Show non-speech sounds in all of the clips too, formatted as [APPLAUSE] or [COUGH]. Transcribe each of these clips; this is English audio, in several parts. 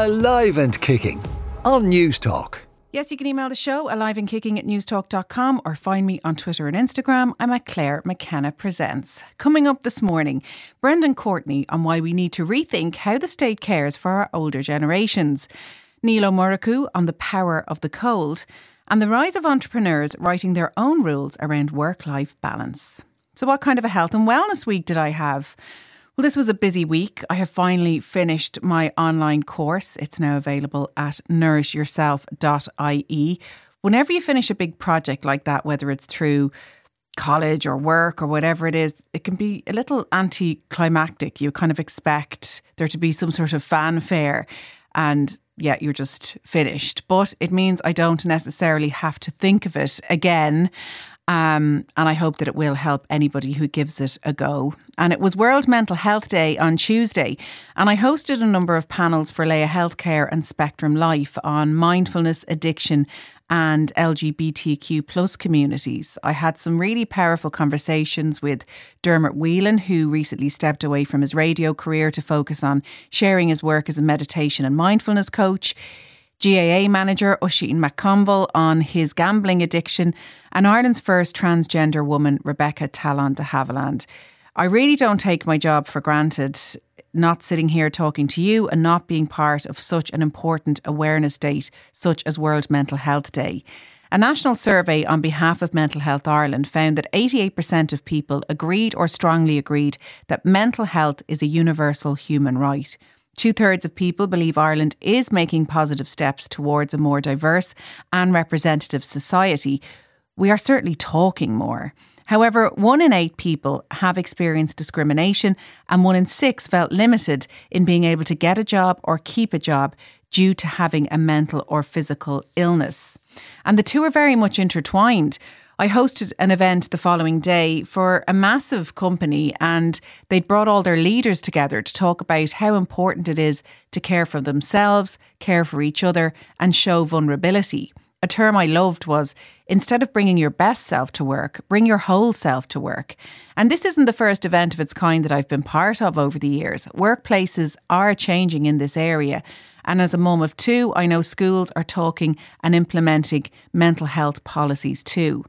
Alive and Kicking on News Talk. Yes, you can email the show alive and kicking at newstalk.com or find me on Twitter and Instagram. I'm at Clare McKenna Presents. Coming up this morning, Brendan Courtney on why we need to rethink how the state cares for our older generations. Nilo Muraku on the power of the cold and the rise of entrepreneurs writing their own rules around work life balance. So, what kind of a health and wellness week did I have? Well, this was a busy week. I have finally finished my online course. It's now available at nourishyourself.ie. Whenever you finish a big project like that, whether it's through college or work or whatever it is, it can be a little anticlimactic. You kind of expect there to be some sort of fanfare and yet you're just finished. But it means I don't necessarily have to think of it again. Um, and I hope that it will help anybody who gives it a go. And it was World Mental Health Day on Tuesday, and I hosted a number of panels for Laya Healthcare and Spectrum Life on mindfulness, addiction, and LGBTQ plus communities. I had some really powerful conversations with Dermot Whelan, who recently stepped away from his radio career to focus on sharing his work as a meditation and mindfulness coach. GAA manager Oisin McConville on his gambling addiction, and Ireland's first transgender woman, Rebecca Talon de Havilland. I really don't take my job for granted, not sitting here talking to you and not being part of such an important awareness date, such as World Mental Health Day. A national survey on behalf of Mental Health Ireland found that 88% of people agreed or strongly agreed that mental health is a universal human right. Two thirds of people believe Ireland is making positive steps towards a more diverse and representative society. We are certainly talking more. However, one in eight people have experienced discrimination, and one in six felt limited in being able to get a job or keep a job due to having a mental or physical illness. And the two are very much intertwined. I hosted an event the following day for a massive company, and they'd brought all their leaders together to talk about how important it is to care for themselves, care for each other, and show vulnerability. A term I loved was instead of bringing your best self to work, bring your whole self to work. And this isn't the first event of its kind that I've been part of over the years. Workplaces are changing in this area. And as a mum of two, I know schools are talking and implementing mental health policies too.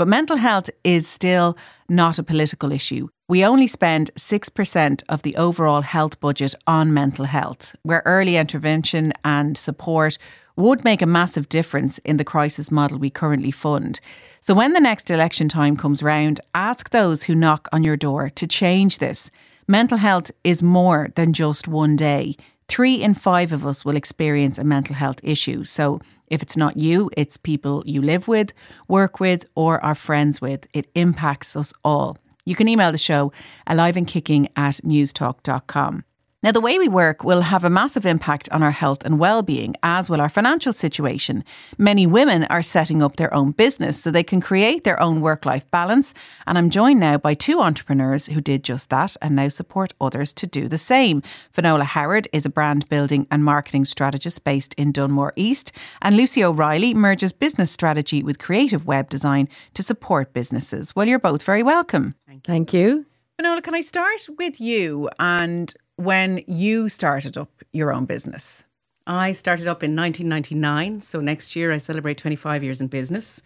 But mental health is still not a political issue. We only spend 6% of the overall health budget on mental health, where early intervention and support would make a massive difference in the crisis model we currently fund. So when the next election time comes round, ask those who knock on your door to change this. Mental health is more than just one day. Three in five of us will experience a mental health issue. So if it's not you, it's people you live with, work with, or are friends with. It impacts us all. You can email the show alive and kicking at newstalk.com. Now, the way we work will have a massive impact on our health and well-being, as will our financial situation. Many women are setting up their own business so they can create their own work-life balance, and I'm joined now by two entrepreneurs who did just that and now support others to do the same. Finola Howard is a brand building and marketing strategist based in Dunmore East, and Lucy O'Reilly merges business strategy with creative web design to support businesses. Well, you're both very welcome. Thank you. Finola, can I start with you and when you started up your own business? I started up in 1999. So next year I celebrate 25 years in business,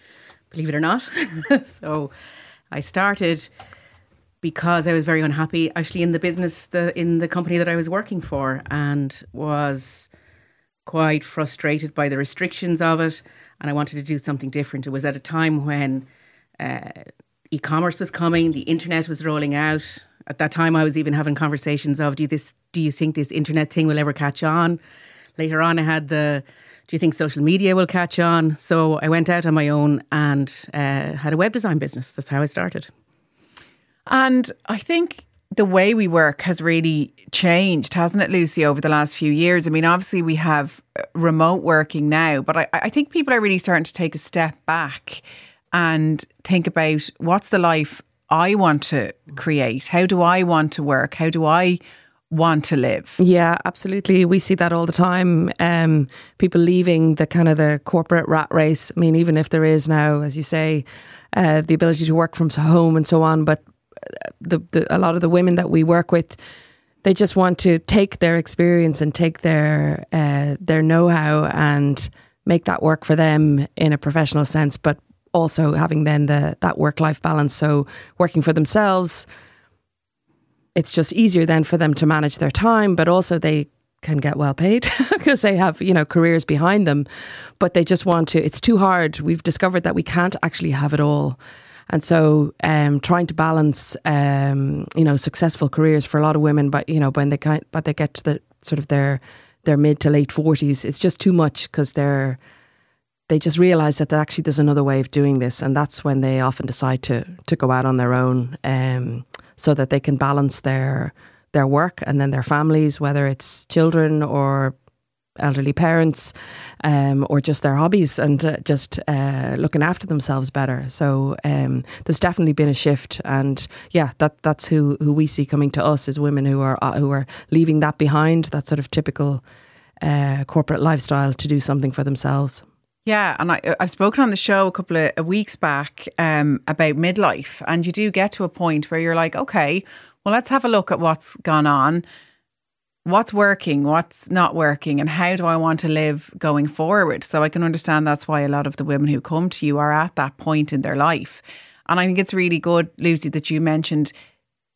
believe it or not. [LAUGHS] so I started because I was very unhappy actually in the business, in the company that I was working for, and was quite frustrated by the restrictions of it. And I wanted to do something different. It was at a time when uh, e commerce was coming, the internet was rolling out at that time, I was even having conversations of, do you, this, do you think this internet thing will ever catch on? Later on, I had the, do you think social media will catch on? So I went out on my own and uh, had a web design business. That's how I started. And I think the way we work has really changed, hasn't it, Lucy, over the last few years? I mean, obviously, we have uh, remote working now, but I, I think people are really starting to take a step back and think about what's the life I want to create? How do I want to work? How do I want to live? Yeah, absolutely. We see that all the time. Um, people leaving the kind of the corporate rat race. I mean, even if there is now, as you say, uh, the ability to work from home and so on, but uh, the, the a lot of the women that we work with they just want to take their experience and take their uh, their know how and make that work for them in a professional sense, but also having then the that work life balance. So working for themselves, it's just easier then for them to manage their time, but also they can get well paid [LAUGHS] because they have you know careers behind them. But they just want to it's too hard. We've discovered that we can't actually have it all. And so um, trying to balance um, you know successful careers for a lot of women but you know when they kind but they get to the sort of their their mid to late 40s it's just too much because they're they just realize that actually there's another way of doing this and that's when they often decide to to go out on their own um, so that they can balance their their work and then their families, whether it's children or elderly parents um, or just their hobbies and uh, just uh, looking after themselves better. So um, there's definitely been a shift, and yeah, that that's who who we see coming to us is women who are uh, who are leaving that behind, that sort of typical uh, corporate lifestyle to do something for themselves. Yeah, and I, I've spoken on the show a couple of weeks back um, about midlife, and you do get to a point where you're like, okay, well, let's have a look at what's gone on. What's working, what's not working, and how do I want to live going forward? So I can understand that's why a lot of the women who come to you are at that point in their life. And I think it's really good, Lucy, that you mentioned,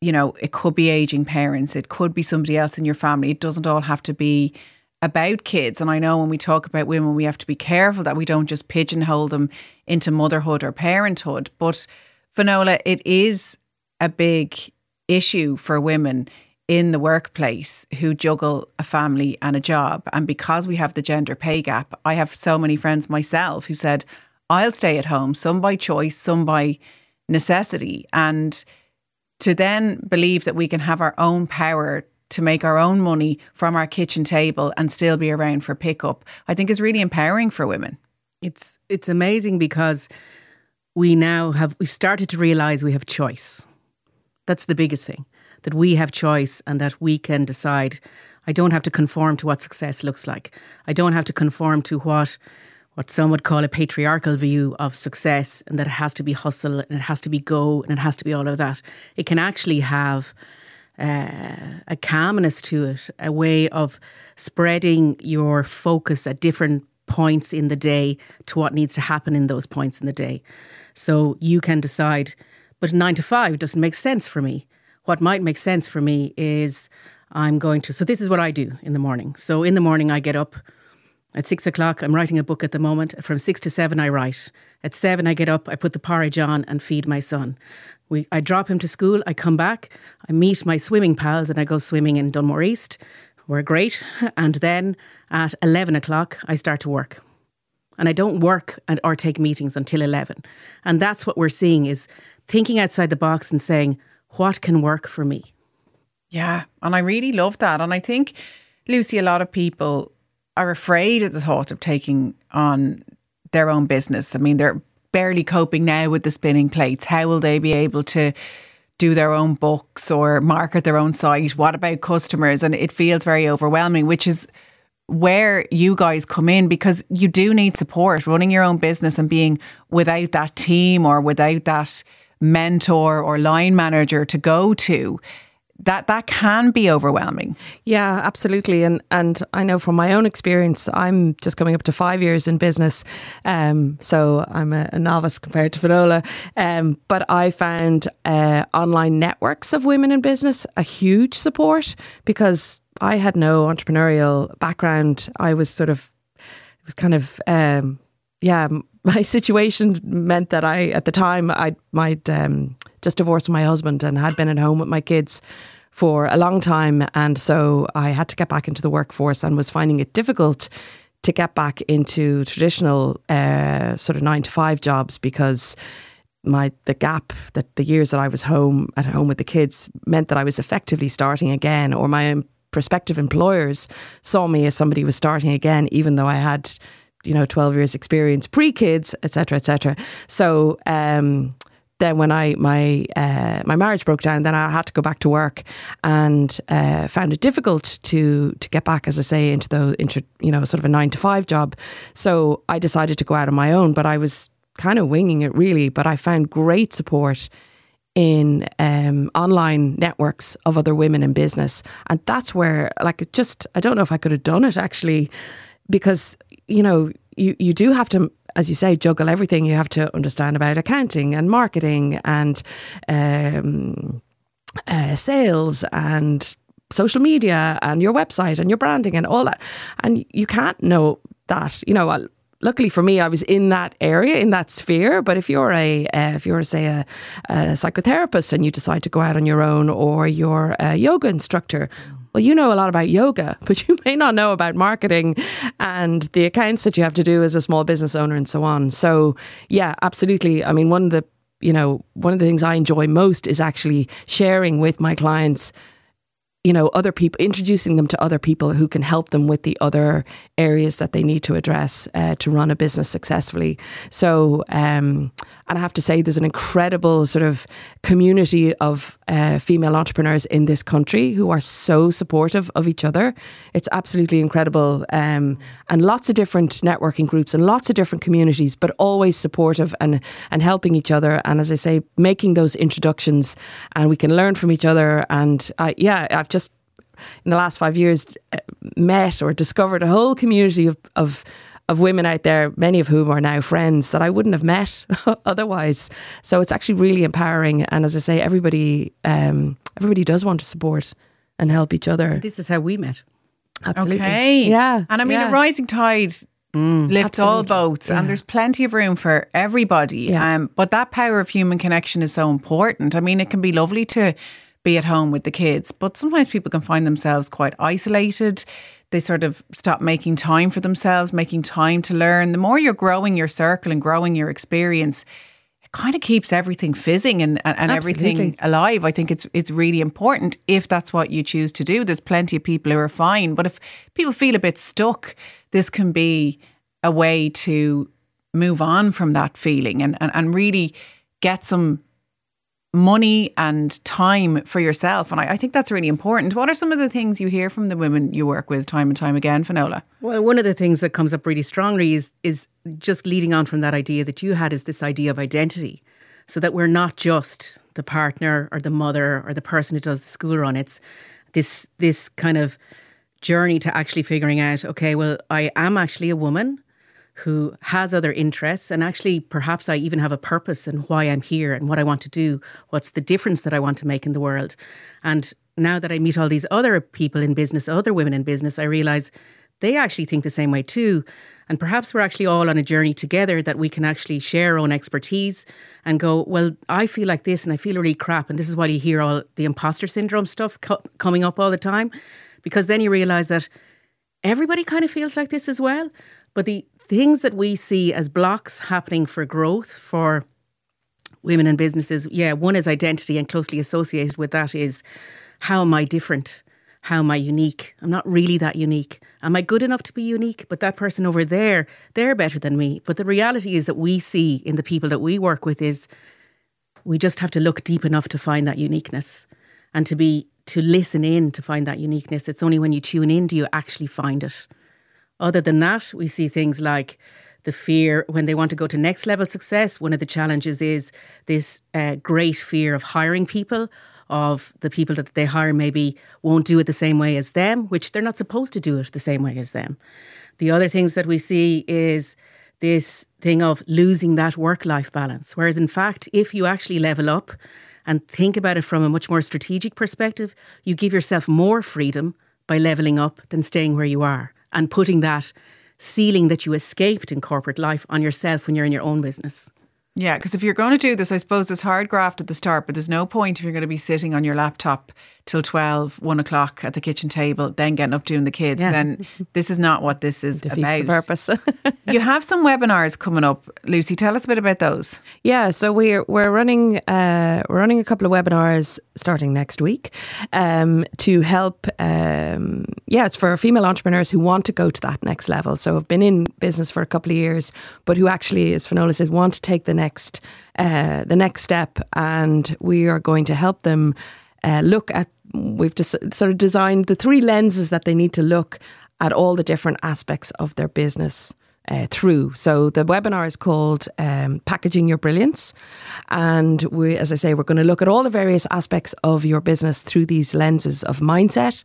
you know, it could be aging parents, it could be somebody else in your family. It doesn't all have to be about kids. And I know when we talk about women, we have to be careful that we don't just pigeonhole them into motherhood or parenthood. But Finola, it is a big issue for women in the workplace who juggle a family and a job. And because we have the gender pay gap, I have so many friends myself who said, I'll stay at home, some by choice, some by necessity. And to then believe that we can have our own power to make our own money from our kitchen table and still be around for pickup, I think is really empowering for women. It's it's amazing because we now have we've started to realize we have choice. That's the biggest thing that we have choice and that we can decide. I don't have to conform to what success looks like. I don't have to conform to what what some would call a patriarchal view of success and that it has to be hustle and it has to be go and it has to be all of that. It can actually have uh, a calmness to it, a way of spreading your focus at different points in the day to what needs to happen in those points in the day. So you can decide but nine to five doesn't make sense for me. What might make sense for me is I'm going to. So, this is what I do in the morning. So, in the morning, I get up at six o'clock. I'm writing a book at the moment. From six to seven, I write. At seven, I get up, I put the porridge on and feed my son. We, I drop him to school, I come back, I meet my swimming pals, and I go swimming in Dunmore East. We're great. [LAUGHS] And then at 11 o'clock, I start to work and I don't work and or take meetings until 11. And that's what we're seeing is thinking outside the box and saying, what can work for me? Yeah. And I really love that. And I think, Lucy, a lot of people are afraid at the thought of taking on their own business. I mean, they're barely coping now with the spinning plates. How will they be able to do their own books or market their own site? What about customers? And it feels very overwhelming, which is where you guys come in because you do need support running your own business and being without that team or without that mentor or line manager to go to that that can be overwhelming. Yeah, absolutely. And and I know from my own experience, I'm just coming up to five years in business, um, so I'm a, a, novice compared to Finola. Um, but I found uh, online networks of women in business a huge support because I had no entrepreneurial background. I was sort of it was kind of um, yeah [LAUGHS] my situation meant that I, at the time, I might um, just divorced my husband and had been at home with my kids for a long time, and so I had to get back into the workforce and was finding it difficult to get back into traditional uh, sort of nine to five jobs because my the gap that the years that I was home at home with the kids meant that I was effectively starting again, or my prospective employers saw me as somebody who was starting again, even though I had you know 12 years experience pre kids etc etc so um, then when I my uh, my marriage broke down, then I had to go back to work, and uh, found it difficult to to get back, as I say, into the into you know sort of a nine to five job. So I decided to go out on my own, but I was kind of winging it really. But I found great support in um, online networks of other women in business. And that's where, like, it just, I don't know if I could have done it actually, because, you know, you, you do have to, as you say, juggle everything. You have to understand about accounting and marketing and um, uh, sales and social media and your website and your branding and all that. And you can't know that, you know, luckily for me, I was in that area, in that sphere. But if you're a, uh, if you're say a, a, psychotherapist and you decide to go out on your own, or you're a yoga instructor. Well, you know a lot about yoga, [LAUGHS] but you may not know about marketing and the accounts that you have to do as a small business owner and so on. So, yeah, absolutely. I mean, one of the you know, one of the things I enjoy most is actually sharing with my clients you know, other people, introducing them to other people who can help them with the other areas that they need to address uh, to run a business successfully. So, um, and I have to say, there's an incredible sort of community of uh, female entrepreneurs in this country who are so supportive of each other. It's absolutely incredible. Um, and lots of different networking groups and lots of different communities, but always supportive and, and helping each other. And as I say, making those introductions and we can learn from each other. And I, yeah, I've just in the last five years uh, met or discovered a whole community of, of of women out there, many of whom are now friends that I wouldn't have met [LAUGHS] otherwise. So it's actually really empowering. And as I say, everybody um, everybody does want to support and help each other. This is how we met. Absolutely. Okay. Yeah. And I mean, yeah. a rising tide mm, lifts all boats, yeah. and there's plenty of room for everybody. Yeah. Um, but that power of human connection is so important. I mean, it can be lovely to be at home with the kids, but sometimes people can find themselves quite isolated they sort of stop making time for themselves, making time to learn. The more you're growing your circle and growing your experience, it kind of keeps everything fizzing and, and, and everything alive. I think it's it's really important if that's what you choose to do. There's plenty of people who are fine, but if people feel a bit stuck, this can be a way to move on from that feeling and, and, and really get some money and time for yourself. And I, I, think that's really important. What are some of the things you hear from the women you work with time and time again, Finola? Well, one of the things that comes up really strongly is is just leading on from that idea that you had is this idea of identity. So that we're not just the partner or the mother or the person who does the school run. It's this this kind of journey to actually figuring out, okay, well, I am actually a woman who has other interests and actually perhaps I even have a purpose and why I'm here and what I want to do, what's the difference that I want to make in the world. And now that I meet all these other people in business, other women in business, I realize they actually think the same way too. And perhaps we're actually all on a journey together that we can actually share our own expertise and go, well, I feel like this and I feel really crap. And this is why you hear all the imposter syndrome stuff co- coming up all the time. Because then you realize that everybody kind of feels like this as well. But the things that we see as blocks happening for growth for women in businesses, yeah, one is identity, and closely associated with that is how am I different? How am I unique? I'm not really that unique. Am I good enough to be unique? But that person over there, they're better than me. But the reality is that we see in the people that we work with is we just have to look deep enough to find that uniqueness and to be to listen in to find that uniqueness. It's only when you tune in do you actually find it. Other than that, we see things like the fear when they want to go to next level success. One of the challenges is this uh, great fear of hiring people, of the people that they hire maybe won't do it the same way as them, which they're not supposed to do it the same way as them. The other things that we see is this thing of losing that work life balance. Whereas, in fact, if you actually level up and think about it from a much more strategic perspective, you give yourself more freedom by leveling up than staying where you are and putting that ceiling that you escaped in corporate life on yourself when you're in your own business. Yeah, because if you're going to do this, I suppose there's hard graft at the start, but there's no point if you're going to be sitting on your laptop till 12, 1 o'clock at the kitchen table, then getting up doing the kids. Yeah. Then [LAUGHS] this is not what this is about. the purpose. [LAUGHS] you have some webinars coming up, Lucy. Tell us a bit about those. Yeah, so we're we're running uh, we're running a couple of webinars starting next week um, to help. Um, yeah, it's for female entrepreneurs who want to go to that next level. So have been in business for a couple of years, but who actually, as Finola says, want to take the next uh, the next step, and we are going to help them uh, look at. We've just sort of designed the three lenses that they need to look at all the different aspects of their business uh, through. So the webinar is called um, Packaging Your Brilliance. And we, as I say, we're going to look at all the various aspects of your business through these lenses of mindset,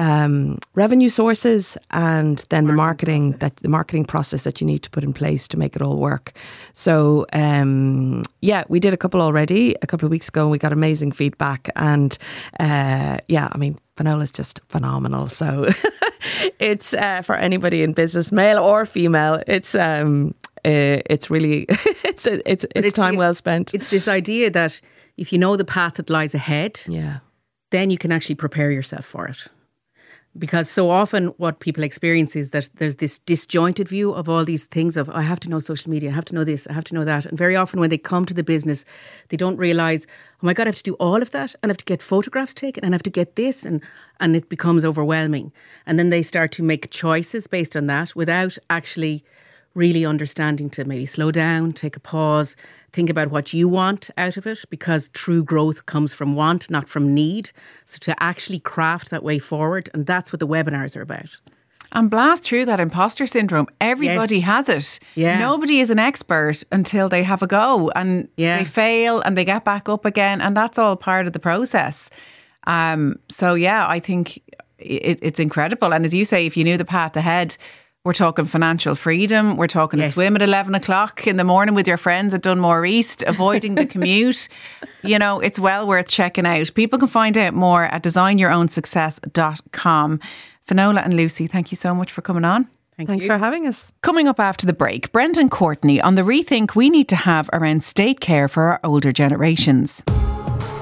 um, revenue sources, and then the marketing that the marketing process that you need to put in place to make it all work. So um, yeah, we did a couple already a couple of weeks ago, and we got amazing feedback. And uh, yeah, I mean, Finola's just phenomenal. So [LAUGHS] it's uh, for anybody in business, male or female. It's um, uh, it's really [LAUGHS] it's a, it's it's, it's time the- well spent. It's this idea that if you know the path that lies ahead, yeah. then you can actually prepare yourself for it. Because so often what people experience is that there's this disjointed view of all these things of I have to know social media, I have to know this, I have to know that. And very often when they come to the business, they don't realize, oh my God, I have to do all of that and I have to get photographs taken and I have to get this and and it becomes overwhelming. And then they start to make choices based on that without actually really understanding to maybe slow down, take a pause, think about what you want out of it because true growth comes from want, not from need. So to actually craft that way forward, and that's what the webinars are about. And blast through that imposter syndrome. Everybody Yes. has it. Yeah. Nobody is an expert until they have a go and Yeah. they fail and they get back up again. And that's all part of the process. Um, so, yeah, I think it, it's incredible. And as you say, if you knew the path ahead, we're talking financial freedom. We're talking a swim at 11 o'clock in the morning with your friends at Dunmore East, avoiding the [LAUGHS] commute. You know, it's well worth checking out. People can find out more at designyourownsuccess.com. Finola and Lucy, thank you so much for coming on. Thank Thanks you. for having us. Coming up after the break, Brendan Courtney on the rethink we need to have around state care for our older generations.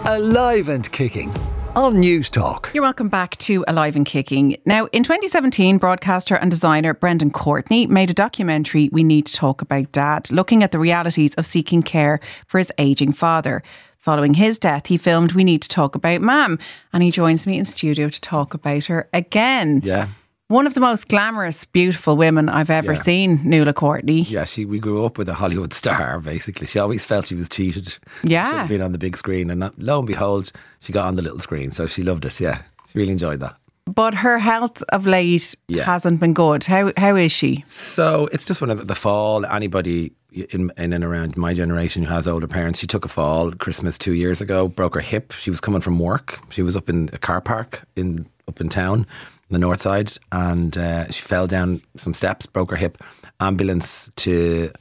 Alive and kicking on News Talk. You're welcome back to Alive and Kicking. Now, in 2017, broadcaster and designer Brendan Courtney made a documentary, We Need to Talk About Dad, looking at the realities of seeking care for his ageing father. Following his death, he filmed We Need to Talk About Mam, and he joins me in studio to talk about her again. Yeah. One of the most glamorous, beautiful women I've ever Yeah. seen, Nuala Courtney. Yeah, she we grew up with a Hollywood star, basically. She always felt she was cheated. Yeah. She been on the big screen. And lo and behold, she got on the little screen. So she loved it. Yeah. She really enjoyed that. But her health of late Yeah. hasn't been good. How how is she? So it's just one of the, the fall. Anybody in, in and around my generation who has older parents, she took a fall Christmas two years ago, broke her hip. She was coming from work. She was up in a car park in up in town, the north side, and uh, she fell down some steps, broke her hip. Ambulance to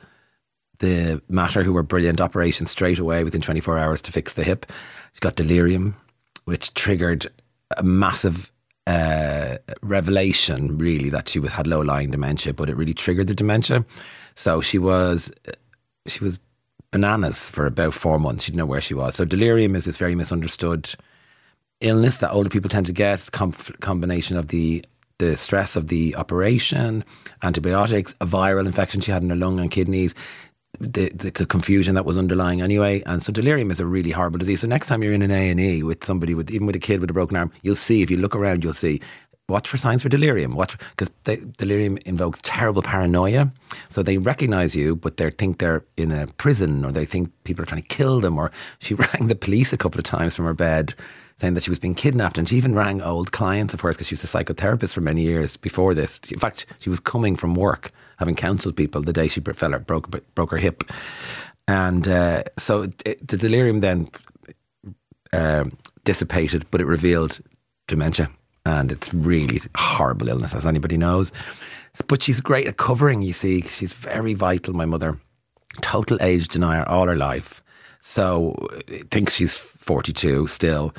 the Mater, who were brilliant operation straight away within 24 hours to fix the hip. She got delirium, which triggered a massive uh, revelation, really, that she was had low lying dementia, but it really triggered the dementia. So she was she was bananas for about four months. She didn't know where she was. So delirium is this very misunderstood illness that older people tend to get. Com- combination of the the stress of the operation, antibiotics, a viral infection she had in her lung and kidneys, the, the c- confusion that was underlying anyway. And so delirium is a really horrible disease. So next time you're in an A and E with somebody with even with a kid with a broken arm, you'll see if you look around, you'll see. Watch for signs for delirium. Watch because delirium invokes terrible paranoia. So they recognize you, but they think they're in a prison, or they think people are trying to kill them. Or she [LAUGHS] rang the police a couple of times from her bed, saying that she was being kidnapped. And she even rang old clients of hers because she was a psychotherapist for many years before this. In fact, she was coming from work, having counselled people the day she fell her, broke broke her hip, and uh, so it, the delirium then um, dissipated, but it revealed dementia. And it's really horrible illness, as anybody knows. But she's great at covering, you see. She's very vital, my mother. Total age denier all her life. So thinks she's 42 still.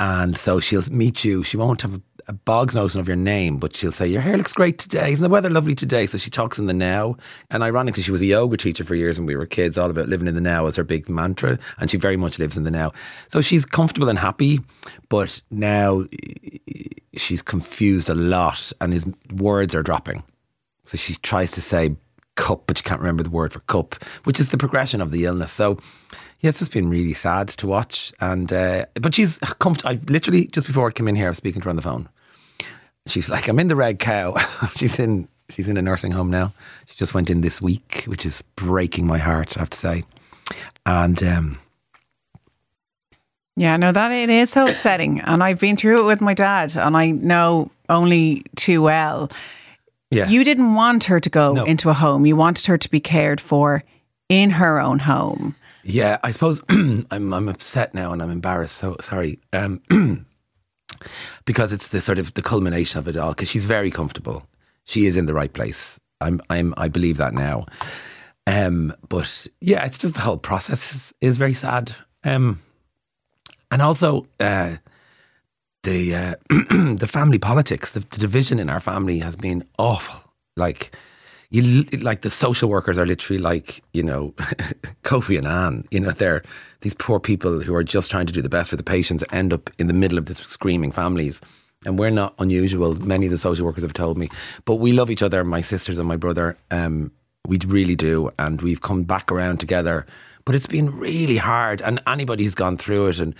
And so she'll meet you. She won't have a, bog's notion of your name, but she'll say, Your hair looks great today. Isn't the weather lovely today? So she talks in the now. And ironically, she was a yoga teacher for years when we were kids, all about living in the now as her big mantra. And she very much lives in the now. So she's comfortable and happy, but now she's confused a lot and his words are dropping. So she tries to say cup, but she can't remember the word for cup, which is the progression of the illness. So yeah, it's just been really sad to watch. And uh, but she's come. To, I literally just before I came in here, I was speaking to her on the phone. She's like, "I'm in the Red Cow." [LAUGHS] she's in. She's in a nursing home now. She just went in this week, which is breaking my heart. I have to say. And um, Yeah, no, that it is so upsetting. And I've been through it with my dad, and I know only too well. Yeah. You didn't want her to go No. into a home. You wanted her to be cared for in her own home. Yeah, I suppose [CLEARS THROAT] I'm I'm upset now and I'm embarrassed. So sorry, um, [CLEARS THROAT] because it's the sort of the culmination of it all. Because she's very comfortable. She is in the right place. I'm I'm I believe that now. Um, but yeah, it's just the whole process is, is very sad. Um, and also uh, the uh, [CLEARS THROAT] the family politics, the, the division in our family has been awful. Like you, like the social workers are literally like you know [LAUGHS] Kofi Annan. You know they're these poor people who are just trying to do the best for the patients end up in the middle of this screaming families. And we're not unusual. Many of the social workers have told me, but we love each other. My sisters and my brother, um, we really do, and we've come back around together. But it's been really hard, and anybody who's gone through it, and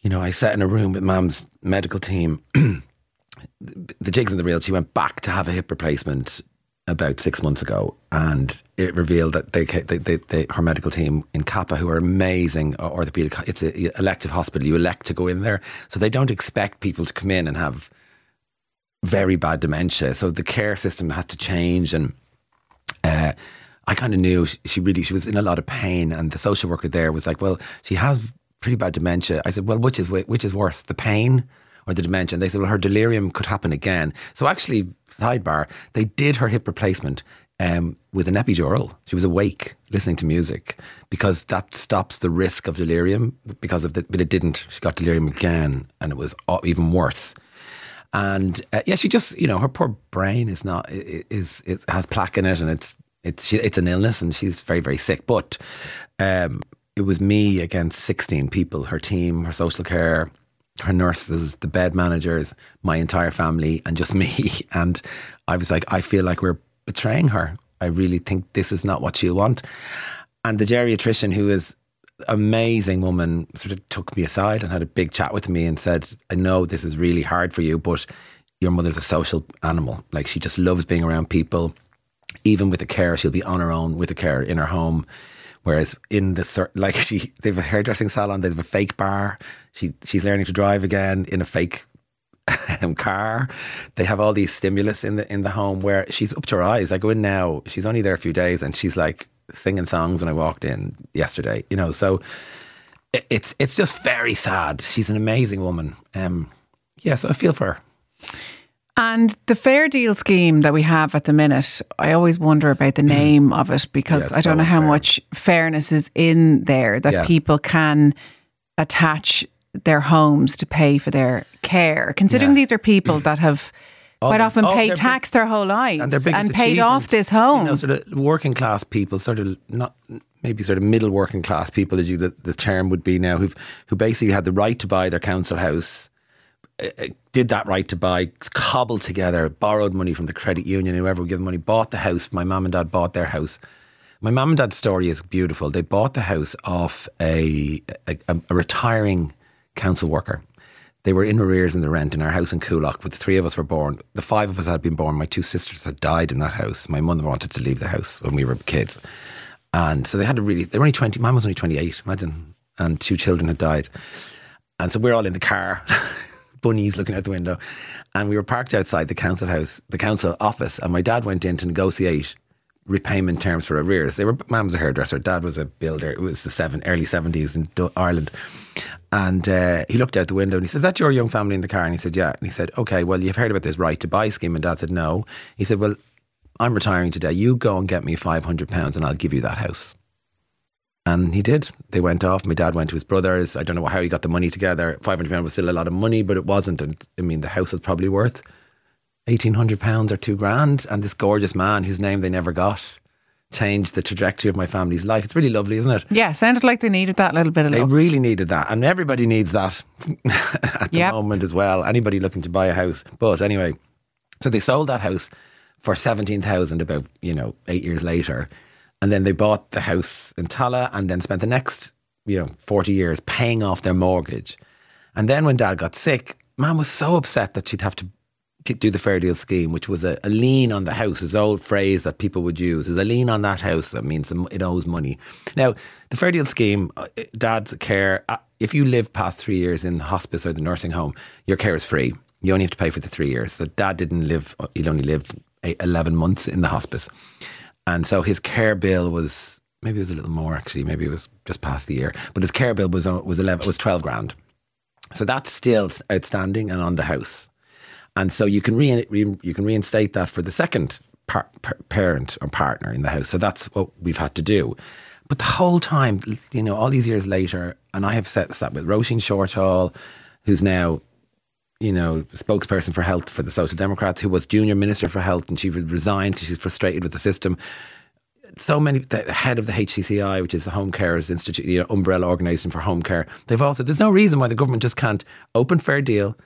you know, I sat in a room with Mam's medical team. [CLEARS THROAT] the jigs and the reels. She went back to have a hip replacement about six months ago, and it revealed that they, they, they, they her medical team in Cappagh, who are amazing orthopedic, it's an elective hospital. You elect to go in there, so they don't expect people to come in and have very bad dementia. So the care system had to change, and uh, I kind of knew she, really she was in a lot of pain, and the social worker there was like, "Well, she has pretty bad dementia." I said, "Well, which is which is worse, the pain?" Or the dementia. And they said, well, her delirium could happen again. So, actually, sidebar, they did her hip replacement um, with an epidural. She was awake listening to music because that stops the risk of delirium. Because of the, but it didn't. She got delirium again, and it was even worse. And uh, yeah, she just you know her poor brain is not is it has plaque in it, and it's it's it's an illness, and she's very very sick. But um, it was me against sixteen people, her team, her social care, her nurses, the bed managers, my entire family, and just [LAUGHS] me. And I was like, I feel like we're betraying her. I really think this is not what she'll want. And the geriatrician, who is amazing woman, sort of took me aside and had a big chat with me and said, I know this is really hard for you, but your mother's a social animal. Like she just loves being around people. Even with the care, she'll be on her own with the care in her home. Whereas in the [LAUGHS] like she, they have a hairdressing salon, they have a fake bar. She she's learning to drive again in a fake [LAUGHS] um, car. They have all these stimulus in the in the home where she's up to her eyes. I go in now. She's only there a few days, and she's like singing songs when I walked in yesterday. You know, so it, it's it's just very sad. She's an amazing woman. Um, yeah, so I feel for her. And the fair deal scheme that we have at the minute, I always wonder about the name of it because Yeah, I don't so know how unfair. much fairness is in there that Yeah. people can attach their homes to pay for their care. Considering Yeah. these are people that have quite often oh, paid big- tax their whole lives and biggest paid off this home. You know, sort of working class people, sort of not maybe sort of middle working class people, as you the, the term would be now, who've who basically had the right to buy their council house, uh, uh, did that right to buy, cobbled together, borrowed money from the credit union, whoever would give them money, bought the house. My mum and dad bought their house. My mum and dad's story is beautiful. They bought the house off a, a, a retiring council worker. They were in arrears in the rent in our house in Coolock, but the three of us were born. The five of us had been born. My two sisters had died in that house. My mother wanted to leave the house when we were kids. And so they had to really, they were only 20, mine was only 28, imagine. And two children had died. And so we're all in the car, [LAUGHS] bunnies looking out the window. And we were parked outside the council house, the council office. And my dad went in to negotiate repayment terms for arrears. They were, mum was a hairdresser, dad was a builder. It was the seven, early 70s in Ireland. And uh, he looked out the window and he says, That's your young family in the car? And he said, Yeah. And he said, Okay, well, you've heard about this right to buy scheme. And dad said, No. He said, Well, I'm retiring today. You go and get me £500 and I'll give you that house. And he did. They went off. My dad went to his brothers. I don't know how he got the money together. £500 was still a lot of money, but it wasn't. I mean, the house was probably worth £1,800 or two grand. And this gorgeous man whose name they never got changed the trajectory of my family's life. It's really lovely, isn't it? yeah, sounded like they needed that little bit of They love. really needed that, and everybody needs that [LAUGHS] at the Yep. moment as well. Anybody looking to buy a house, but anyway, so they sold that house for seventeen thousand about you know eight years later, and then they bought the house in Tallaght, and then spent the next you know forty years paying off their mortgage, and then when Dad got sick, mom was so upset that she'd have to do the fair deal scheme, which was a, a lien on the house, is old phrase that people would use. There's a lien on that house that means it owes money. Now, the fair deal scheme, uh, dad's care, uh, if you live past three years in the hospice or the nursing home, your care is free. You only have to pay for the three years. So dad didn't live, he'd only lived eight, 11 months in the hospice. And so his care bill was maybe it was a little more actually, maybe it was just past the year, but his care bill was uh, was 11 was 12 grand. So that's still outstanding and on the house. And so you can re, re you can reinstate that for the second par, par, parent or partner in the house. So that's what we've had to do. But the whole time, you know, all these years later, and I have sat, sat with Roisin Shortall, who's now, you know, spokesperson for health for the Social Democrats, who was junior minister for health, and she resigned because she's frustrated with the system. So many, the head of the HCCI, which is the Home Carers Institute, you know, umbrella organisation for home care, they've also, said there's no reason why the government just can't open fair deal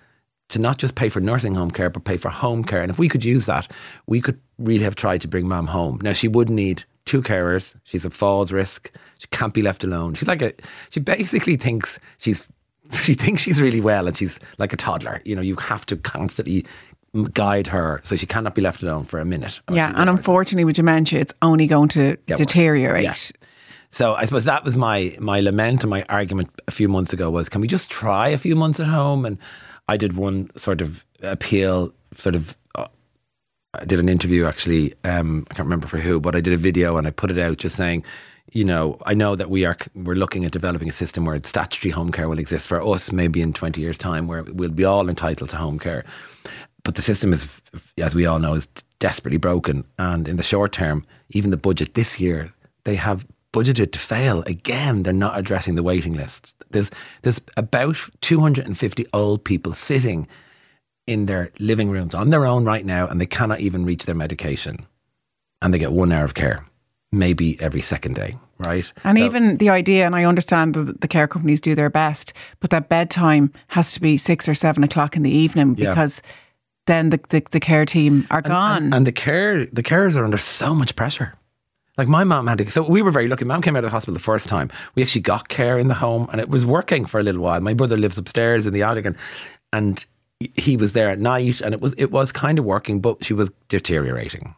to not just pay for nursing home care, but pay for home care. And if we could use that, we could really have tried to bring mum home. Now, she would need two carers. She's a falls risk. She can't be left alone. She's like a, she basically thinks she's, [LAUGHS] she thinks she's really well and she's like a toddler. You know, you have to constantly guide her so she cannot be left alone for a minute. Yeah, and unfortunately with dementia, it's only going to Get deteriorate. Yeah. So I suppose that was my my lament and my argument a few months ago was, can we just try a few months at home? And I did one sort of appeal, sort of. Uh, I did an interview actually. Um, I can't remember for who, but I did a video and I put it out just saying, you know, I know that we are we're looking at developing a system where statutory home care will exist for us, maybe in twenty years' time, where we'll be all entitled to home care. But the system is, as we all know, is desperately broken. And in the short term, even the budget this year, they have budgeted to fail again. They're not addressing the waiting list. There's there's about 250 old people sitting in their living rooms on their own right now, and they cannot even reach their medication, and they get one hour of care, maybe every second day. Right. And so, even the idea, and I understand that the care companies do their best, but that bedtime has to be six or seven o'clock in the evening because yeah. then the, the, the, care team are and, gone. And, and the care the carers are under so much pressure. Like my mom had to, so we were very lucky. Mom came out of the hospital the first time. We actually got care in the home and it was working for a little while. My brother lives upstairs in the attic and, and he was there at night and it was, it was kind of working, but she was deteriorating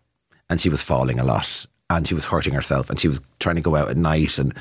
and she was falling a lot and she was hurting herself and she was trying to go out at night and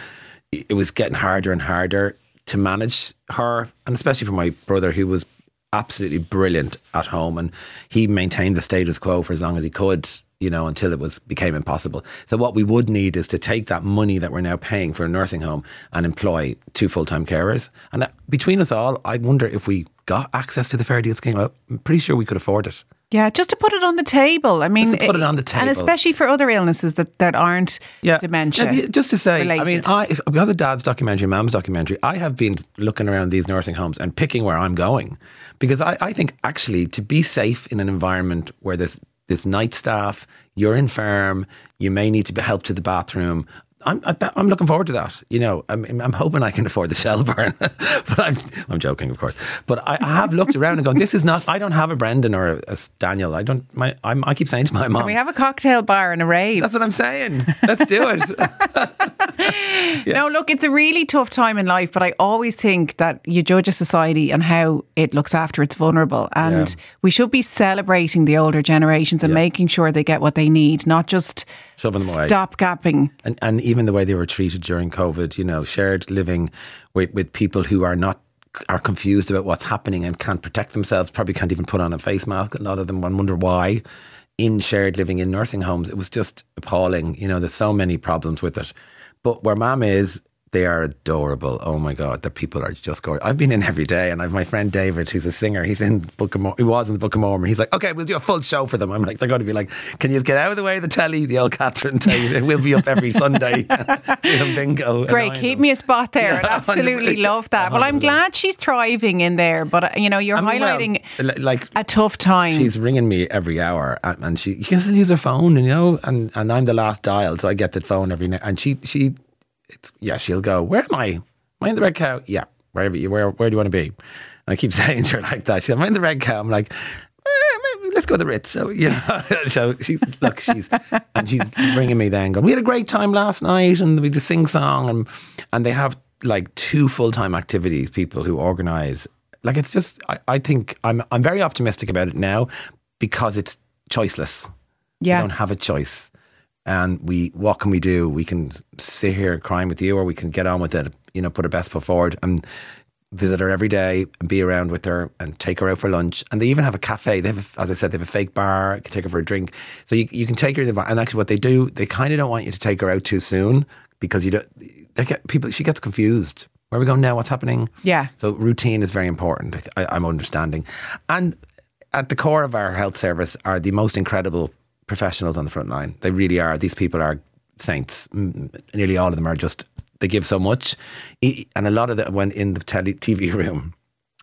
it was getting harder and harder to manage her. And especially for my brother who was absolutely brilliant at home and he maintained the status quo for as long as he could you know, until it was became impossible. So what we would need is to take that money that we're now paying for a nursing home and employ two full time carers. And uh, between us all, I wonder if we got access to the fair deal scheme. I'm pretty sure we could afford it. Yeah, just to put it on the table. I mean, put it on the table, and especially for other illnesses that, that aren't yeah. dementia. Now, just to say, related. I mean, I, because of Dad's documentary, Mom's documentary, I have been looking around these nursing homes and picking where I'm going, because I, I think actually to be safe in an environment where there's there's night staff, you're infirm, you may need to be helped to the bathroom. I'm I'm looking forward to that. You know, I'm I'm hoping I can afford the Shelbourne, [LAUGHS] but I'm I'm joking, of course. But I, I, have looked around and gone, this is not. I don't have a Brendan or a, a Daniel. I don't. My I'm, i keep saying to my mom, can we have a cocktail bar and a rave. That's what I'm saying. Let's do it. [LAUGHS] [LAUGHS] yeah. No, look, it's a really tough time in life, but I always think that you judge a society and how it looks after its vulnerable, and yeah. we should be celebrating the older generations and yeah. making sure they get what they need, not just shoving them away, stop gapping, and and even the way they were treated during COVID. You know, shared living with with people who are not are confused about what's happening and can't protect themselves. Probably can't even put on a face mask. A lot of them wonder why. In shared living in nursing homes, it was just appalling. You know, there's so many problems with it. But where mom is, they are adorable. Oh my god, the people are just gorgeous. I've been in every day, and I've my friend David, who's a singer. He's in Book of Mor- he was in the Book of Mormon. He's like, okay, we'll do a full show for them. I'm like, they're going to be like, can you just get out of the way of the telly, the old Catherine telly? [LAUGHS] We'll be up every Sunday. [LAUGHS] [LAUGHS] bingo. Great, keep me a spot there. Yeah, absolutely love that. Well, I'm glad she's thriving in there, but uh, you know, you're I mean, highlighting well, like a tough time. She's ringing me every hour, and she, she can still use her phone, and you know, and and I'm the last dial, so I get the phone every night, and she she it's yeah, she'll go, Where am I? Am I in the red cow? Yeah, wherever you where where do you want to be? And I keep [LAUGHS] saying to her like that. She's Am I in the red cow? I'm like, eh, let's go to the Ritz. So you know, [LAUGHS] so she's look, she's and she's bringing me then going, We had a great time last night and we just sing song and and they have like two full time activities, people who organise. Like it's just I, I think I'm I'm very optimistic about it now because it's choiceless. Yeah. You don't have a choice and we what can we do? We can sit here crying with you, or we can get on with it. You know, put our best foot forward. And visit her every day and be around with her and take her out for lunch. And they even have a cafe. They have, a, as I said, they have a fake bar. You can take her for a drink. So you, you can take her to the bar. And actually, what they do, they kind of don't want you to take her out too soon because you don't. They get people. She gets confused. Where are we going now? What's happening? Yeah. So routine is very important. I, I, I'm understanding, and at the core of our health service are the most incredible professionals on the front line. They really are. These people are saints. Nearly all of them are just they give so much, and a lot of them when in the tele, TV [LAUGHS] room.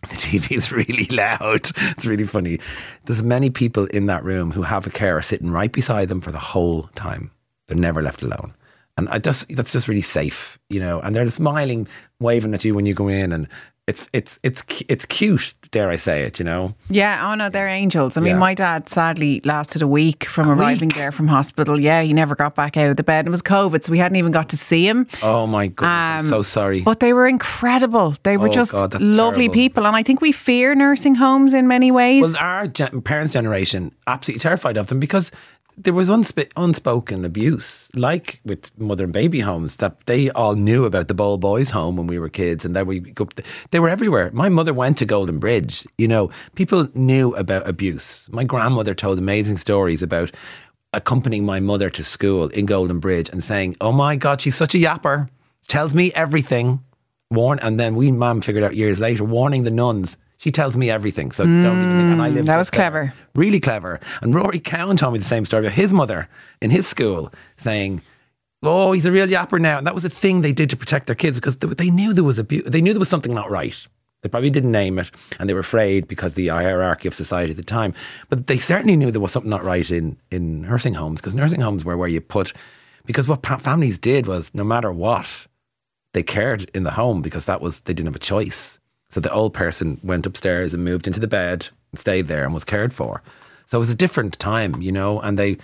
The TV is really [LAUGHS] loud. It's really funny. There's many people in that room who have a carer sitting right beside them for the whole time. They're never left alone. And I just that's just really safe, you know. And they're smiling, waving at you when you go in, and it's it's it's it's cute. Dare I say it? You know. Yeah, oh no, they're angels. I mean, Yeah. my dad sadly lasted a week from arriving week? there from hospital. Yeah, he never got back out of the bed. It was COVID, so we hadn't even got to see him. Oh my goodness! I'm Um, so sorry. But they were incredible. They were Oh, just God, lovely terrible. people. And I think we fear nursing homes in many ways. Well, our gen- parents' generation absolutely terrified of them because there was unsp- unspoken abuse, like with mother and baby homes, that they all knew about the Bowl Boys home when we were kids, and that we go, they were everywhere. My mother went to Goldenbridge. You know, people knew about abuse. My grandmother told amazing stories about accompanying my mother to school in Goldenbridge and saying, "Oh my God, she's such a yapper. Tells me everything." Warn, and then we mum figured out years later, warning the nuns. She tells me everything, so don't even. Think, and I mm, lived that was there. clever. really clever. And Rory Cowan told me the same story about his mother in his school, saying, "Oh, he's a real yapper now." And that was a thing they did to protect their kids because they, knew there was abuse. They knew there was something not right. They probably didn't name it, and they were afraid because the hierarchy of society at the time. But they certainly knew there was something not right in in nursing homes because nursing homes were where you put. Because what pa- families did was, no matter what, they cared in the home because that was they didn't have a choice. So the old person went upstairs and moved into the bed and stayed there and was cared for. So it was a different time, you know, and they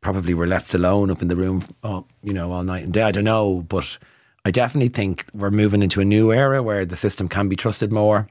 probably were left alone up in the room, oh, you know, all night and day. I don't know, but I definitely think we're moving into a new era where the system can be trusted more.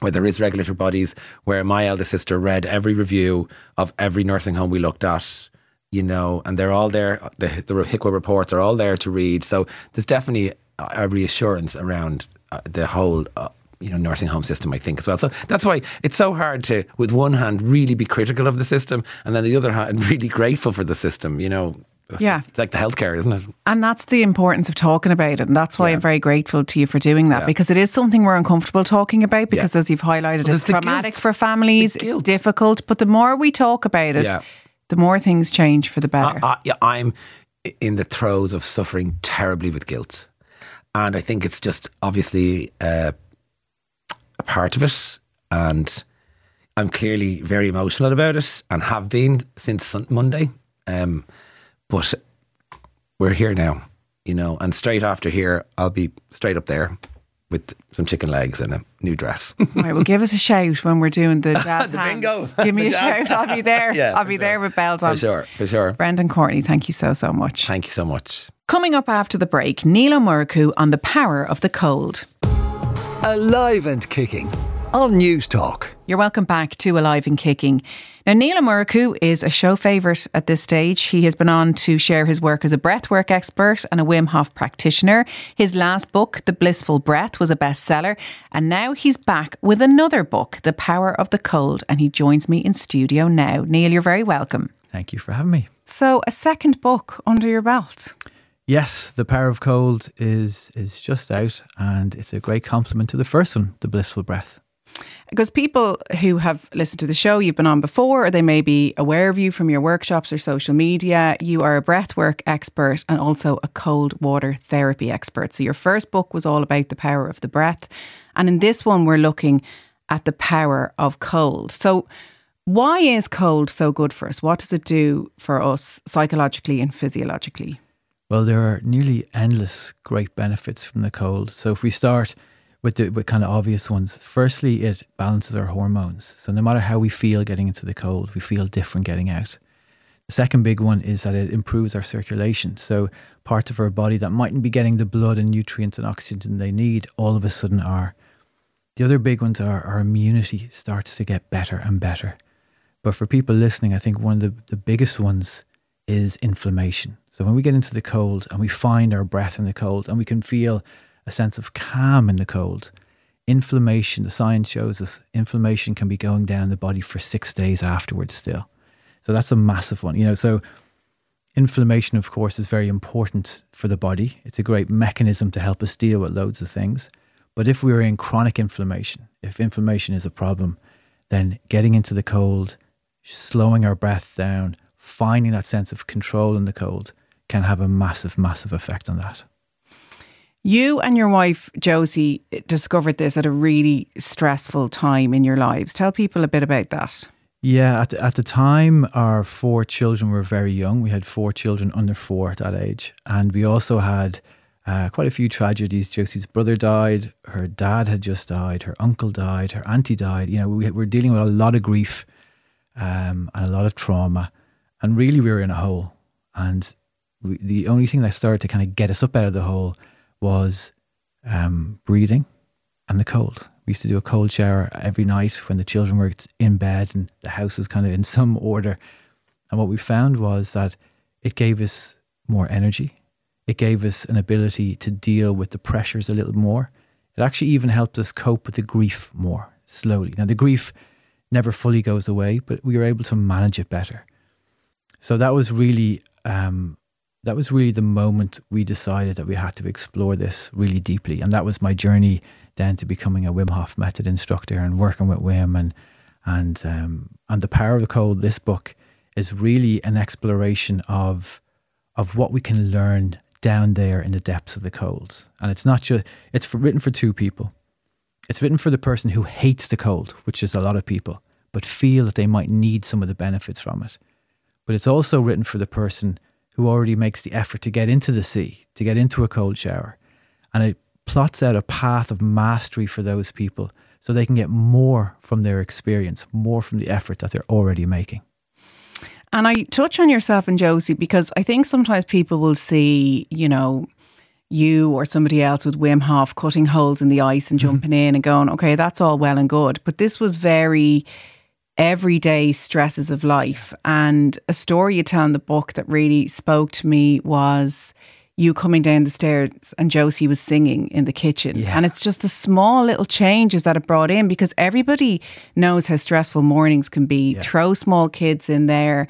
Where there is regulatory bodies, where my eldest sister read every review of every nursing home we looked at, you know, and they're all there. The, the HIQA reports are all there to read. So there's definitely a a reassurance around uh, the whole, uh, you know, nursing home system. I think as well. So that's why it's so hard to, with one hand, really be critical of the system, and then the other hand, [LAUGHS] really grateful for the system. You know, That's- Yeah. it's like the healthcare, isn't it? And that's the importance of talking about it. And that's why Yeah. I'm very grateful to you for doing that Yeah. because it is something we're uncomfortable talking about because, as you've highlighted, Well, it's traumatic for families, it's difficult. But the more we talk about it, Yeah. the more things change for the better. I, I, yeah, I'm in the throes of suffering terribly with guilt, and I think it's just obviously uh, a part of it, and I'm clearly very emotional about it, and have been since Monday. Um, but we're here now, you know, and straight after here, I'll be straight up there with some chicken legs and a new dress. [LAUGHS] right, well, give us a shout when we're doing the [LAUGHS] jazz The bingo. Give me a jazz shout. I'll be there. Yeah, I'll be sure. there with bells on. for sure, for sure. Brendan Courtney, thank you so, so much. Thank you so much. Coming up after the break, Neil Muraku on the power of the cold. Alive and kicking on News Talk. You're welcome back to Alive and Kicking. Now, Neil Muraku is a show favourite at this stage. He has been on to share his work as a breathwork expert and a Wim Hof practitioner. His last book, The Blissful Breath, was a bestseller. And now he's back with another book, The Power of the Cold. And he joins me in studio now. Niall, you're very welcome. Thank you for having me. So, a second book under your belt. Yes, The Power of Cold is is just out and it's a great compliment to the first one, The Blissful Breath. Because people who have listened to the show, you've been on before, or they may be aware of you from your workshops or social media. You are a breathwork expert and also a cold water therapy expert. So your first book was all about the power of the breath. And in this one, we're looking at the power of cold. So why is cold so good for us? What does it do for us psychologically and physiologically? Well, there are nearly endless great benefits from the cold. So if we start with the with kind of obvious ones, firstly, it balances our hormones. So no matter how we feel getting into the cold, we feel different getting out. The second big one is that it improves our circulation. So parts of our body that mightn't be getting the blood and nutrients and oxygen they need, all of a sudden are. The other big ones are our immunity starts to get better and better. But for people listening, I think one of the, the biggest ones is inflammation. So when we get into the cold and we find our breath in the cold and we can feel a sense of calm in the cold, inflammation, the science shows us inflammation can be going down the body for six days afterwards still. So that's a massive one. You know, so inflammation, of course, is very important for the body. It's a great mechanism to help us deal with loads of things. But if we're in chronic inflammation, if inflammation is a problem, then getting into the cold, slowing our breath down, finding that sense of control in the cold can have a massive, massive effect on that. You and your wife, Josie, discovered this at a really stressful time in your lives. Tell people a bit about that. Yeah, at the, at the time, our four children were very young. We had four children under four at that age. And we also had uh, quite a few tragedies. Josie's brother died, her dad had just died, her uncle died, her auntie died. You know, we were dealing with a lot of grief um, and a lot of trauma. And really, we were in a hole. And we, the only thing that started to kind of get us up out of the hole was um, breathing and the cold. We used to do a cold shower every night when the children were in bed and the house was kind of in [LAUGHS] some order. And what we found was that it gave us more energy. It gave us an ability to deal with the pressures a little more. It actually even helped us cope with the grief more slowly. Now, the grief never fully goes away, but we were able to manage it better. So that was really um, that was really the moment we decided that we had to explore this really deeply. And that was my journey then to becoming a Wim Hof method instructor and working with Wim and and um, and the power of the cold. This book is really an exploration of of what we can learn down there in the depths of the cold. And it's not just it's for, written for two people. It's written for the person who hates the cold, which is a lot of people, but feel that they might need some of the benefits from it. But it's also written for the person who already makes the effort to get into the sea, to get into a cold shower. And it plots out a path of mastery for those people so they can get more from their experience, more from the effort that they're already making. And I touch on yourself and Josie because I think sometimes people will see, you know, you or somebody else with Wim Hof cutting holes in the ice and [LAUGHS] jumping in and going, okay, that's all well and good. But this was very everyday stresses of life. And a story you tell in the book that really spoke to me was you coming down the stairs and Josie was singing in the kitchen. Yeah. And it's just the small little changes that it brought in because everybody knows how stressful mornings can be. Yeah. Throw small kids in there.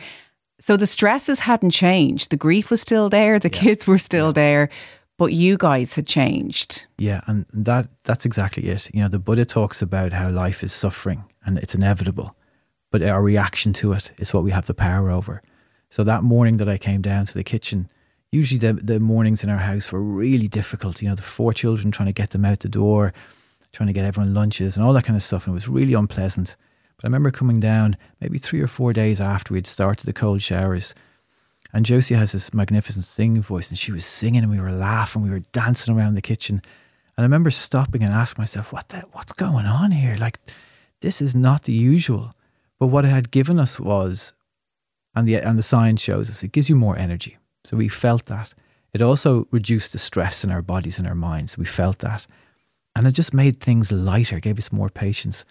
So the stresses hadn't changed. The grief was still there, the yeah. kids were still there, but you guys had changed. Yeah, and that that's exactly it. You know, the Buddha talks about how life is suffering and it's inevitable but our reaction to it is what we have the power over. So that morning that I came down to the kitchen, usually the, the mornings in our house were really difficult. You know, the four children trying to get them out the door, trying to get everyone lunches and all that kind of stuff. And it was really unpleasant. But I remember coming down maybe three or four days after we'd started the cold showers. And Josie has this magnificent singing voice, and she was singing, and we were laughing, we were dancing around the kitchen. And I remember stopping and asking myself, "What the, what's going on here? Like, this is not the usual." But what it had given us was, and the and the science shows us, it gives you more energy. So we felt that. It also reduced the stress in our bodies and our minds. We felt that. And it just made things lighter, gave us more patience.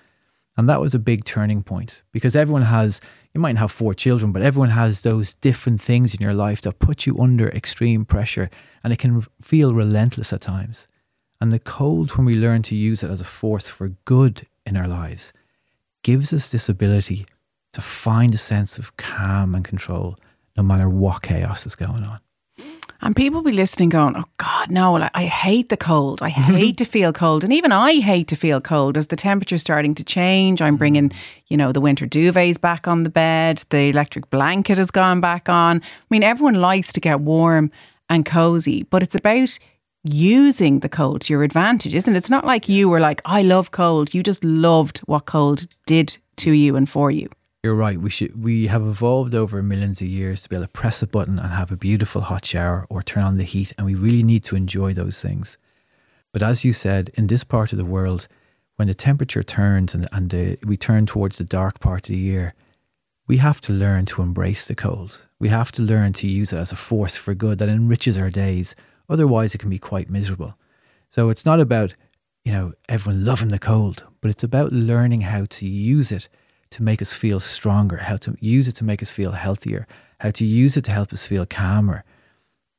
And that was a big turning point because everyone has, you might have four children, but everyone has those different things in your life that put you under extreme pressure and it can feel relentless at times. And the cold, when we learn to use it as a force for good in our lives, gives us this ability to find a sense of calm and control no matter what chaos is going on. And people be listening going, oh God, no, like, I hate the cold. I [LAUGHS] hate to feel cold. And even I hate to feel cold as the temperature's starting to change. I'm bringing, you know, the winter duvets back on the bed. The electric blanket has gone back on. I mean, everyone likes to get warm and cozy, but it's about using the cold to your advantage, isn't it? It's not like you were like, I love cold. You just loved what cold did to you and for you. You're right. We should we have evolved over millions of years to be able to press a button and have a beautiful hot shower or turn on the heat, and we really need to enjoy those things. But as you said, in this part of the world, when the temperature turns and, and the, we turn towards the dark part of the year, we have to learn to embrace the cold. We have to learn to use it as a force for good that enriches our days Otherwise, it can be quite miserable. So it's not about, you know, everyone loving the cold, but it's about learning how to use it to make us feel stronger, how to use it to make us feel healthier, how to use it to help us feel calmer.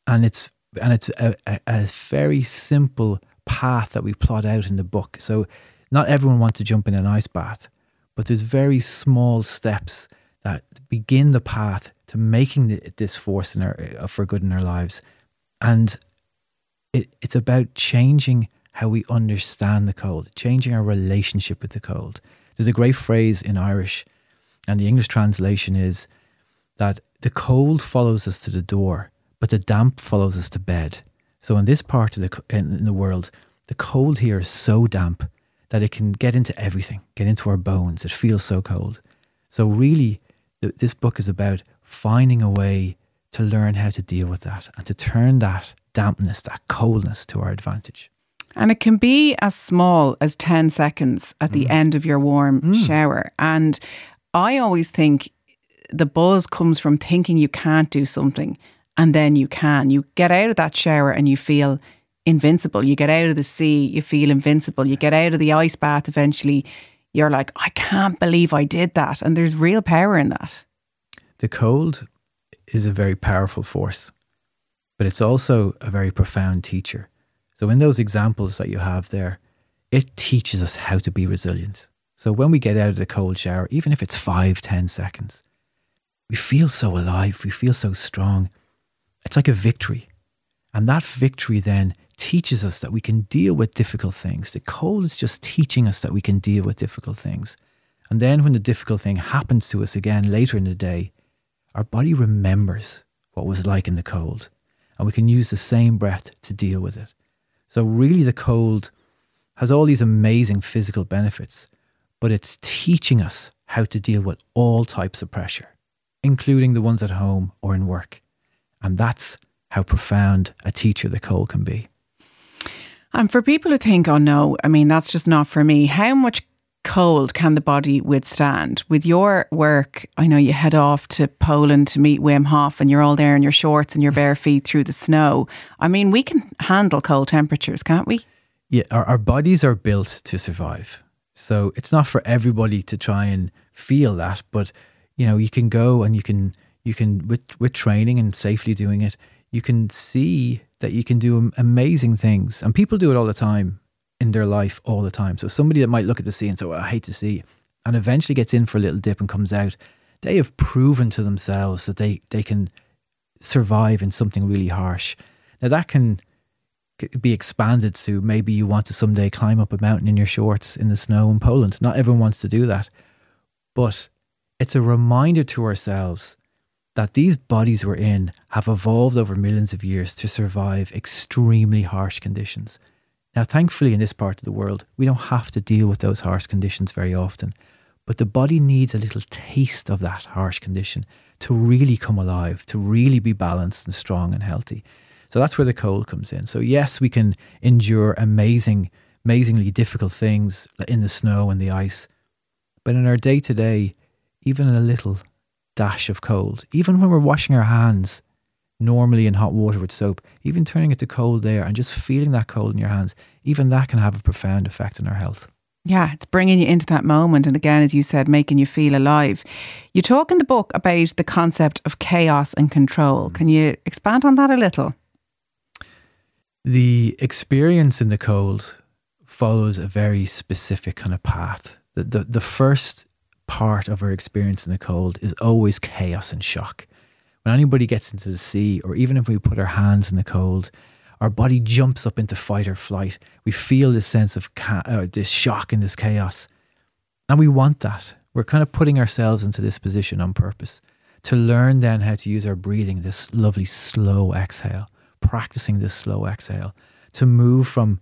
And it's and it's a, a, a very simple path that we plot out in the book. So not everyone wants to jump in an ice bath, but there's very small steps that begin the path to making this force in our, for good in our lives. And it, it's about changing how we understand the cold, changing our relationship with the cold. There's a great phrase in Irish, and the English translation is that the cold follows us to the door, but the damp follows us to bed. So in this part of the in the world, the cold here is so damp that it can get into everything, get into our bones. It feels so cold. So really, th- this book is about finding a way to learn how to deal with that and to turn that dampness, that coldness to our advantage. And it can be as small as 10 seconds at the mm. end of your warm mm. shower. And I always think the buzz comes from thinking you can't do something and then you can. You get out of that shower and you feel invincible. You get out of the sea, you feel invincible. You get out of the ice bath eventually, you're like, I can't believe I did that. And there's real power in that. The cold is a very powerful force, but it's also a very profound teacher. So, in those examples that you have there, it teaches us how to be resilient. So, when we get out of the cold shower, even if it's five, ten seconds, we feel so alive, we feel so strong. It's like a victory. And that victory then teaches us that we can deal with difficult things. The cold is just teaching us that we can deal with difficult things. And then when the difficult thing happens to us again later in the day, our body remembers what was like in the cold. And we can use the same breath to deal with it. So, really, the cold has all these amazing physical benefits, but it's teaching us how to deal with all types of pressure, including the ones at home or in work. And that's how profound a teacher the cold can be. And for people who think, oh no, I mean, that's just not for me, how much cold can the body withstand? With your work, I know you head off to Poland to meet Wim Hof and you're all there in your shorts and your bare feet through the snow. I mean, we can handle cold temperatures, can't we? Yeah, our, our bodies are built to survive. So it's not for everybody to try and feel that, but you know, you can go and you can you can with with training and safely doing it, you can see that you can do amazing things. And people do it all the time in their life, all the time. So somebody that might look at the sea and say, oh, I hate to see, and eventually gets in for a little dip and comes out, they have proven to themselves that they, they can survive in something really harsh. Now, that can be expanded to maybe you want to someday climb up a mountain in your shorts in the snow in Poland. Not everyone wants to do that. But it's a reminder to ourselves that these bodies we're in have evolved over millions of years to survive extremely harsh conditions. Now, thankfully, in this part of the world, we don't have to deal with those harsh conditions very often, but the body needs a little taste of that harsh condition to really come alive, to really be balanced and strong and healthy. So that's where the cold comes in. So, yes, we can endure amazing, amazingly difficult things in the snow and the ice, but in our day to day, even a little dash of cold. Even when we're washing our hands normally in hot water with soap, even turning it to cold there and just feeling that cold in your hands, even that can have a profound effect on our health. Yeah, it's bringing you into that moment. And again, as you said, making you feel alive. You talk in the book about the concept of chaos and control. Mm. Can you expand on that a little? The experience in the cold follows a very specific kind of path. The, the, the first part of our experience in the cold is always chaos and shock. When anybody gets into the sea, or even if we put our hands in the cold, our body jumps up into fight or flight. We feel this sense of ca- uh, this shock and this chaos. And we want that. We're kind of putting ourselves into this position on purpose to learn then how to use our breathing, this lovely slow exhale, practicing this slow exhale, to move from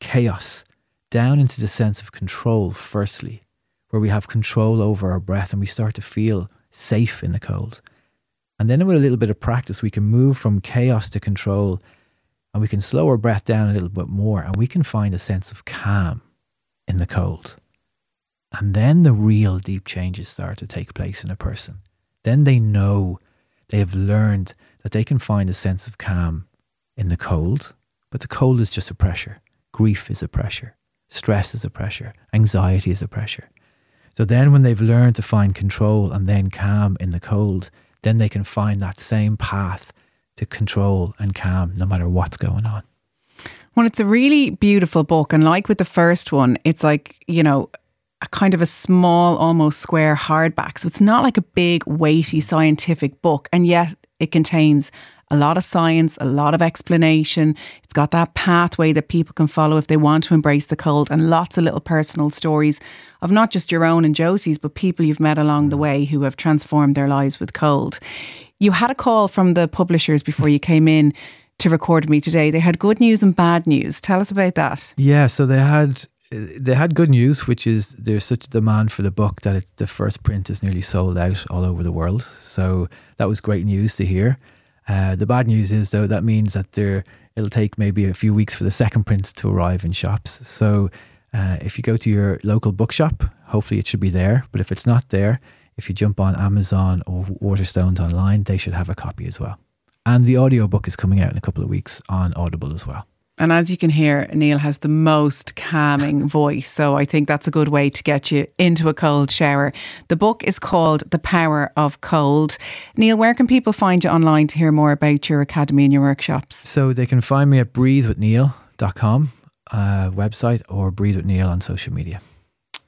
chaos down into the sense of control, firstly, where we have control over our breath and we start to feel safe in the cold. And then with a little bit of practice, we can move from chaos to control and we can slow our breath down a little bit more and we can find a sense of calm in the cold. And then the real deep changes start to take place in a person. Then they know, they have learned that they can find a sense of calm in the cold, but the cold is just a pressure. Grief is a pressure. Stress is a pressure. Anxiety is a pressure. So then, when they've learned to find control and then calm in the cold, then they can find that same path to control and calm no matter what's going on. Well, it's a really beautiful book. And like with the first one, it's like, you know, a kind of a small, almost square hardback. So it's not like a big, weighty scientific book. And yet it contains a lot of science, a lot of explanation. It's got that pathway that people can follow if they want to embrace the cold, and lots of little personal stories of not just your own and Josie's, but people you've met along the way who have transformed their lives with cold. You had a call from the publishers before you came in to record me today. They had good news and bad news. Tell us about that. Yeah, so they had they had good news, which is there's such a demand for the book that it, the first print is nearly sold out all over the world. So that was great news to hear. Uh, the bad news is though that means that there it'll take maybe a few weeks for the second print to arrive in shops. So uh, if you go to your local bookshop, hopefully it should be there. But if it's not there, if you jump on Amazon or Waterstones online, they should have a copy as well. And the audiobook is coming out in a couple of weeks on Audible as well. And as you can hear, Niall has the most calming [LAUGHS] voice. So I think that's a good way to get you into a cold shower. The book is called The Power of Cold. Niall, where can people find you online to hear more about your academy and your workshops? So they can find me at breathewithniall.com uh, website or Breathe with Niall on social media.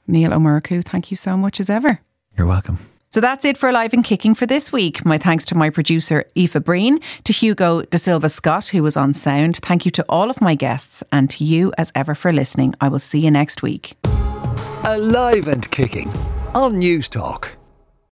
Neil O'Murku, thank you so much as ever. You're welcome. So that's it for Alive and Kicking for this week. My thanks to my producer, Aoife Breen, to Hugo De Silva Scott, who was on sound. Thank you to all of my guests and to you as ever for listening. I will see you next week. Alive and Kicking on Newstalk.